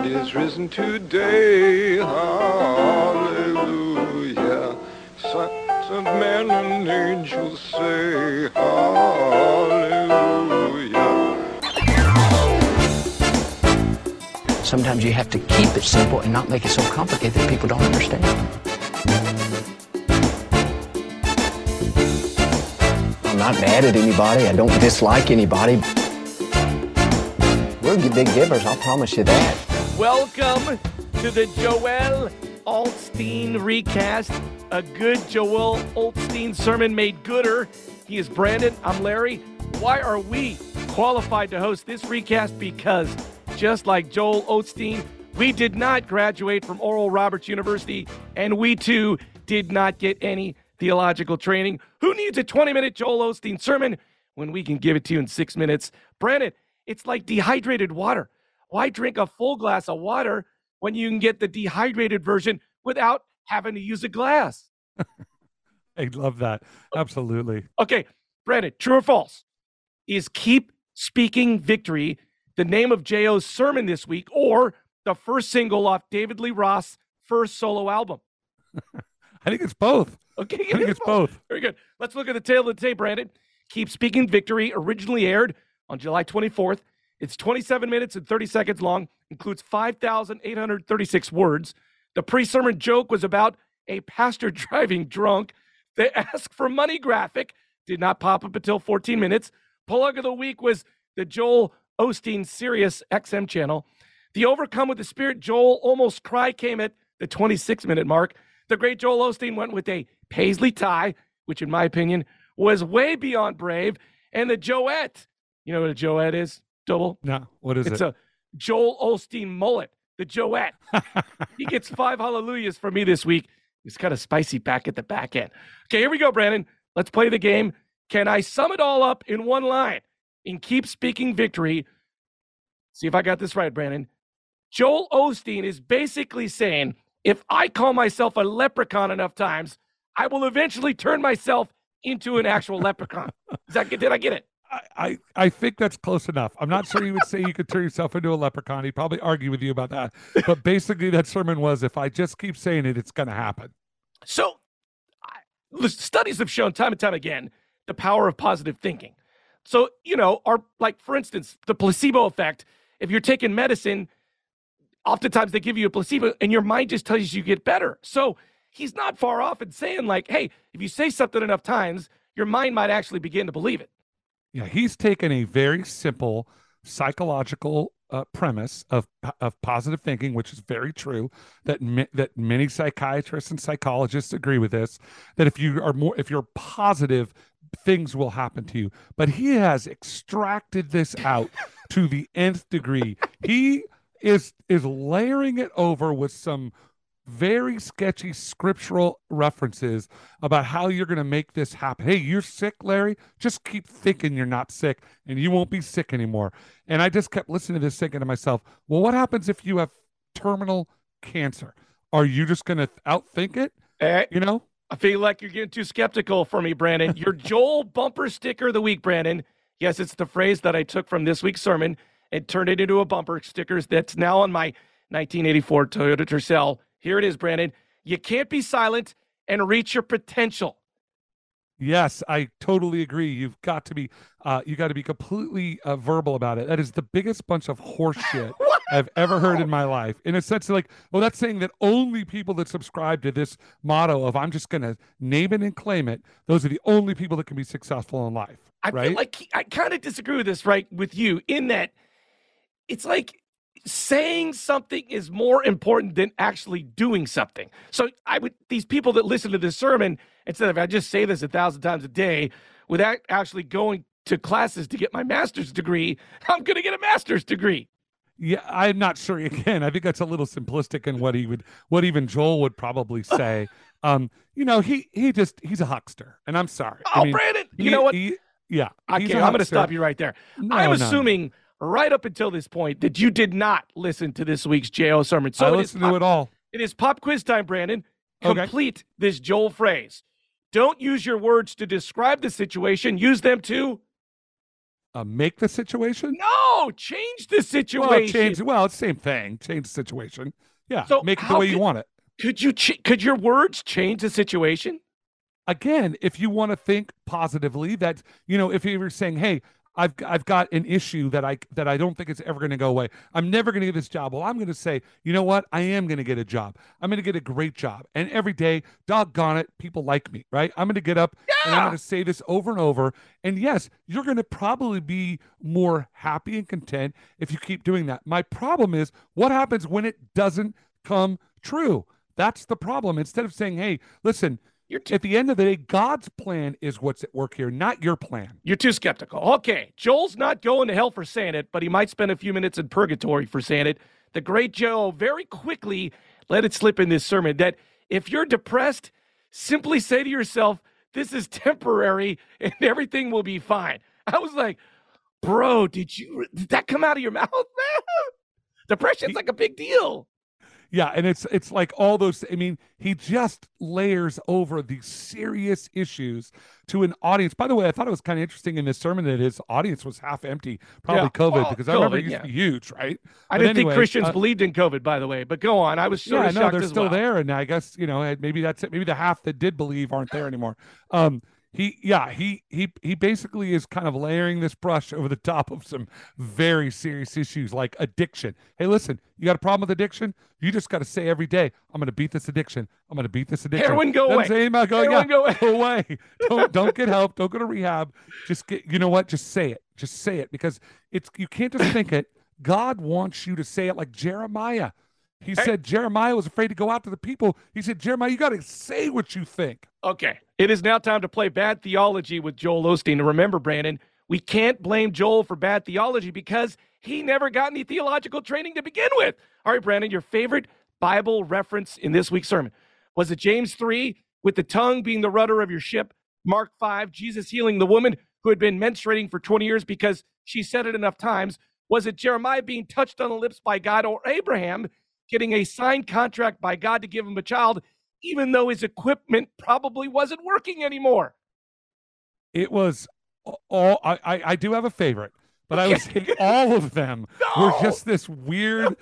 Lord is risen today. Hallelujah. Sons of men and angels say hallelujah. Sometimes you have to keep it simple and not make it so complicated that people don't understand. I'm not mad at anybody. I don't dislike anybody. We're big givers, I'll promise you that. Welcome to the Joel Osteen recast. A good Joel Osteen sermon made gooder. He is Brandon. I'm Larry. Why are we qualified to host this recast? Because just like Joel Osteen, we did not graduate from Oral Roberts University, and we too did not get any theological training. Who needs a 20 minute Joel Osteen sermon when we can give it to you in six minutes? Brandon, it's like dehydrated water. Why drink a full glass of water when you can get the dehydrated version without having to use a glass? I love that. Absolutely. Okay, Brandon, true or false? Is keep speaking victory the name of J.O.'s sermon this week or the first single off David Lee Roth's first solo album? I think it's both. Okay, I think it's both. Very good. Let's look at the tale of the tape, Brandon. Keep Speaking Victory originally aired on July 24th. It's 27 minutes and 30 seconds long, includes 5,836 words. The pre sermon joke was about a pastor driving drunk. The Ask for Money graphic did not pop up until 14 minutes. Plug of the week was the Joel Osteen Sirius XM channel. The Overcome with the Spirit Joel almost cry came at the 26 minute mark. The great Joel Osteen went with a paisley tie, which, in my opinion, was way beyond brave. And the Joette, you know what a Joette is? No, what is it's it? It's a Joel Osteen mullet, the Joette. he gets five hallelujahs for me this week. It's kind of spicy back at the back end. Okay, here we go, Brandon. Let's play the game. Can I sum it all up in one line and keep speaking victory? See if I got this right, Brandon. Joel Osteen is basically saying if I call myself a leprechaun enough times, I will eventually turn myself into an actual leprechaun. Is that, did I get it? I, I, think that's close enough. I'm not sure you would say you could turn yourself into a leprechaun. He'd probably argue with you about that. But basically, that sermon was if I just keep saying it, it's going to happen. So, I, studies have shown time and time again the power of positive thinking. So, you know, or like for instance, the placebo effect. If you're taking medicine, oftentimes they give you a placebo and your mind just tells you you get better. So, he's not far off in saying, like, hey, if you say something enough times, your mind might actually begin to believe it. Yeah, he's taken a very simple psychological uh, premise of of positive thinking, which is very true. That ma- that many psychiatrists and psychologists agree with this. That if you are more, if you're positive, things will happen to you. But he has extracted this out to the nth degree. He is is layering it over with some very sketchy scriptural references about how you're going to make this happen. Hey, you're sick, Larry. Just keep thinking you're not sick and you won't be sick anymore. And I just kept listening to this thinking to myself, well, what happens if you have terminal cancer? Are you just going to outthink it? Eh, You know? I feel like you're getting too skeptical for me, Brandon. Your Joel bumper sticker of the week, Brandon. Yes, it's the phrase that I took from this week's sermon and turned it into a bumper sticker that's now on my 1984 Toyota Tercel. Here it is, Brandon. You can't be silent and reach your potential. Yes, I totally agree. You've got to be, uh, you got to be completely uh, verbal about it. That is the biggest bunch of horseshit I've ever heard in my life. In a sense, like, well, that's saying that only people that subscribe to this motto of "I'm just going to name it and claim it," those are the only people that can be successful in life. I right? feel like I kind of disagree with this, right? With you, in that it's like saying something is more important than actually doing something. So I would these people that listen to this sermon instead of I just say this a thousand times a day without actually going to classes to get my master's degree, I'm going to get a master's degree. Yeah, I'm not sure. Again, I think that's a little simplistic in what he would, what even Joel would probably say. um, you know, he he just he's a huckster, and I'm sorry. Oh, I mean, Brandon, you he- know what? he- yeah, he's a I'm going to stop you right there. No, I'm assuming no. Right up until this point that you did not listen to this week's JO sermon. So I listened to it all. It is pop quiz time, Brandon. Okay. Complete this Joel phrase. Don't use your words to describe the situation. Use them to uh, make the situation? No, change the situation. Well, change. Well, it's the same thing. Change the situation. Yeah, So make it the way you want it. Could you ch- could your words change the situation? again, if you want to think positively, that you know, if you were saying, "Hey, I've I've got an issue that I that I don't think it's ever going to go away. I'm never going to get this job." Well, I'm going to say, you know what? I am going to get a job. I'm going to get a great job, and every day, doggone it, people like me, right? I'm going to get up and I'm going to say this over and over. And yes, you're going to probably be more happy and content if you keep doing that. My problem is what happens when it doesn't come true. That's the problem. Instead of saying, "Hey, listen." You're too, at the end of the day, God's plan is what's at work here, not your plan. you're too skeptical. Okay, Joel's not going to hell for saying it, but he might spend a few minutes in purgatory for saying it. The great Joe very quickly let it slip in this sermon that if you're depressed, simply say to yourself, "This is temporary, and everything will be fine." I was like, "Bro, did you did that come out of your mouth, man?" Depression's like a big deal. Yeah, and it's it's like all those. I mean, he just layers over these serious issues to an audience. By the way, I thought it was kind of interesting in this sermon that his audience was half empty, probably Yeah. COVID, because I remember COVID, it used yeah. to be huge, right? I But didn't anyway, think Christians uh, believed in COVID, by the way. But go on. I was sort yeah, no, shocked they're still well. there, and I guess you know maybe that's it. Maybe the half that did believe aren't there anymore. Um, he, yeah, he he he basically is kind of layering this brush over the top of some very serious issues like addiction. Hey, listen, you got a problem with addiction? You just got to say every day, "I'm going to beat this addiction. I'm going to beat this addiction." Heroin, go Doesn't away. about going, Heroin, yeah, go away. go away. Don't don't get help. Don't go to rehab. Just get. You know what? Just say it. Just say it because it's you can't just think it. God wants you to say it like Jeremiah. He Hey. said Jeremiah was afraid to go out to the people. He said, Jeremiah, you got to say what you think. Okay. It is now time to play bad theology with Joel Osteen. And remember, Brandon, we can't blame Joel for bad theology because he never got any theological training to begin with. All right, Brandon, your favorite Bible reference in this week's sermon was it James 3 with the tongue being the rudder of your ship? Mark 5, Jesus healing the woman who had been menstruating for 20 years because she said it enough times? Was it Jeremiah being touched on the lips by God or Abraham getting a signed contract by God to give him a child, even though his equipment probably wasn't working anymore? It was all, I, I, I do have a favorite, but I was say all of them were just this weird,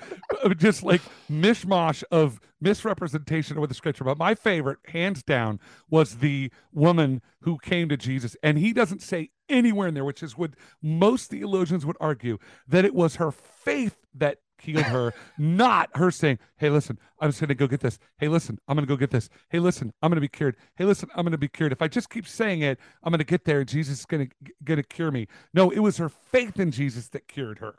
uh, just like mishmash of misrepresentation of the scripture. But my favorite, hands down, was the woman who came to Jesus. And he doesn't say anywhere in there, which is what most theologians would argue, that it was her faith that healed her, not her saying, Hey, listen, I'm just going to go get this. Hey, listen, I'm going to go get this. Hey, listen, I'm going to be cured. Hey, listen, I'm going to be cured. If I just keep saying it, I'm going to get there Jesus is going to going to cure me. No, it was her faith in Jesus that cured her.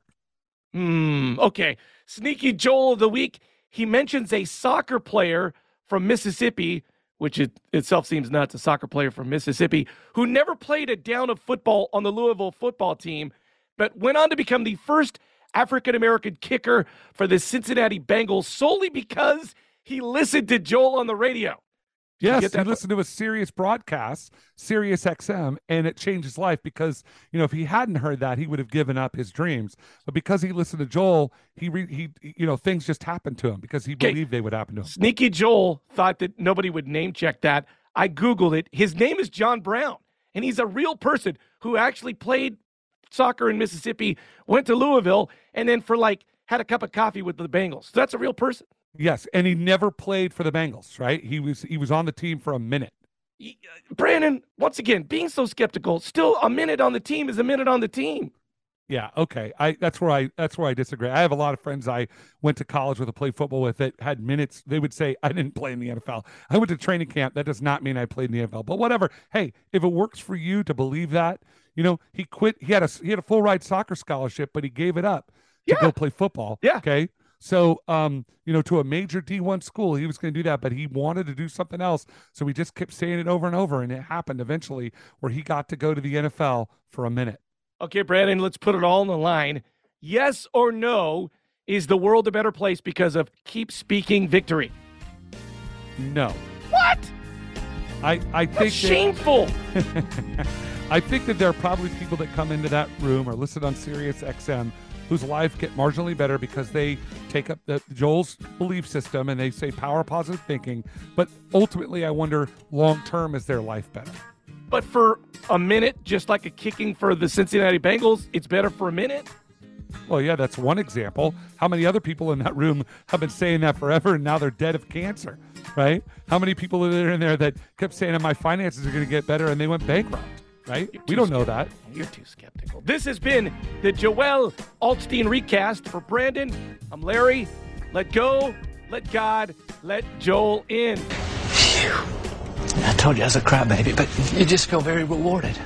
Hmm. Okay. Sneaky Joel of the week. He mentions a soccer player from Mississippi, which it itself seems nuts, a soccer player from Mississippi, who never played a down of football on the Louisville football team, but went on to become the first African American kicker for the Cincinnati Bengals solely because he listened to Joel on the radio. Yes, he listened to a Sirius broadcast, Sirius XM, and it changed his life because you know if he hadn't heard that, he would have given up his dreams. But because he listened to Joel, he re, he you know things just happened to him because he Okay. believed they would happen to him. Sneaky Joel thought that nobody would name check that. I Googled it. His name is John Brown, and he's a real person who actually played soccer in Mississippi, went to Louisville, and then for like had a cup of coffee with the Bengals. So that's a real person. Yes, and he never played for the Bengals, right? He was he was on the team for a minute. Uh, Brandon, once again, being so skeptical, still a minute on the team is a minute on the team. Yeah, okay. I that's where I that's where I disagree. I have a lot of friends I went to college with, I play football with that had minutes. They would say I didn't play in the NFL. I went to training camp. That does not mean I played in the NFL. But whatever. Hey, if it works for you to believe that, you know, he quit. He had a he had a full ride soccer scholarship, but he gave it up to Yeah. go play football. Yeah. Okay. So, um, you know, to a major D1 school, he was going to do that, but he wanted to do something else. So he just kept saying it over and over, and it happened eventually where he got to go to the NFL for a minute. Okay, Brandon, let's put it all on the line. Yes or no, is the world a better place because of keep speaking victory? No. What? I, I That's think that, shameful. I think that there are probably people that come into that room or listen on Sirius XM whose life get marginally better because they take up the Joel's belief system and they say power positive thinking. But ultimately, I wonder long term is their life better? But for a minute, just like a kicking for the Cincinnati Bengals, it's better for a minute. Well, yeah, that's one example. How many other people in that room have been saying that forever and now they're dead of cancer, right? How many people are there in there that kept saying that my finances are going to get better and they went bankrupt, right? We don't know that. You're too skeptical. This has been the Joel Osteen recast for Brandon. I'm Larry. Let go, let God, let Joel in. Told you I was a crybaby, but you just feel very rewarded.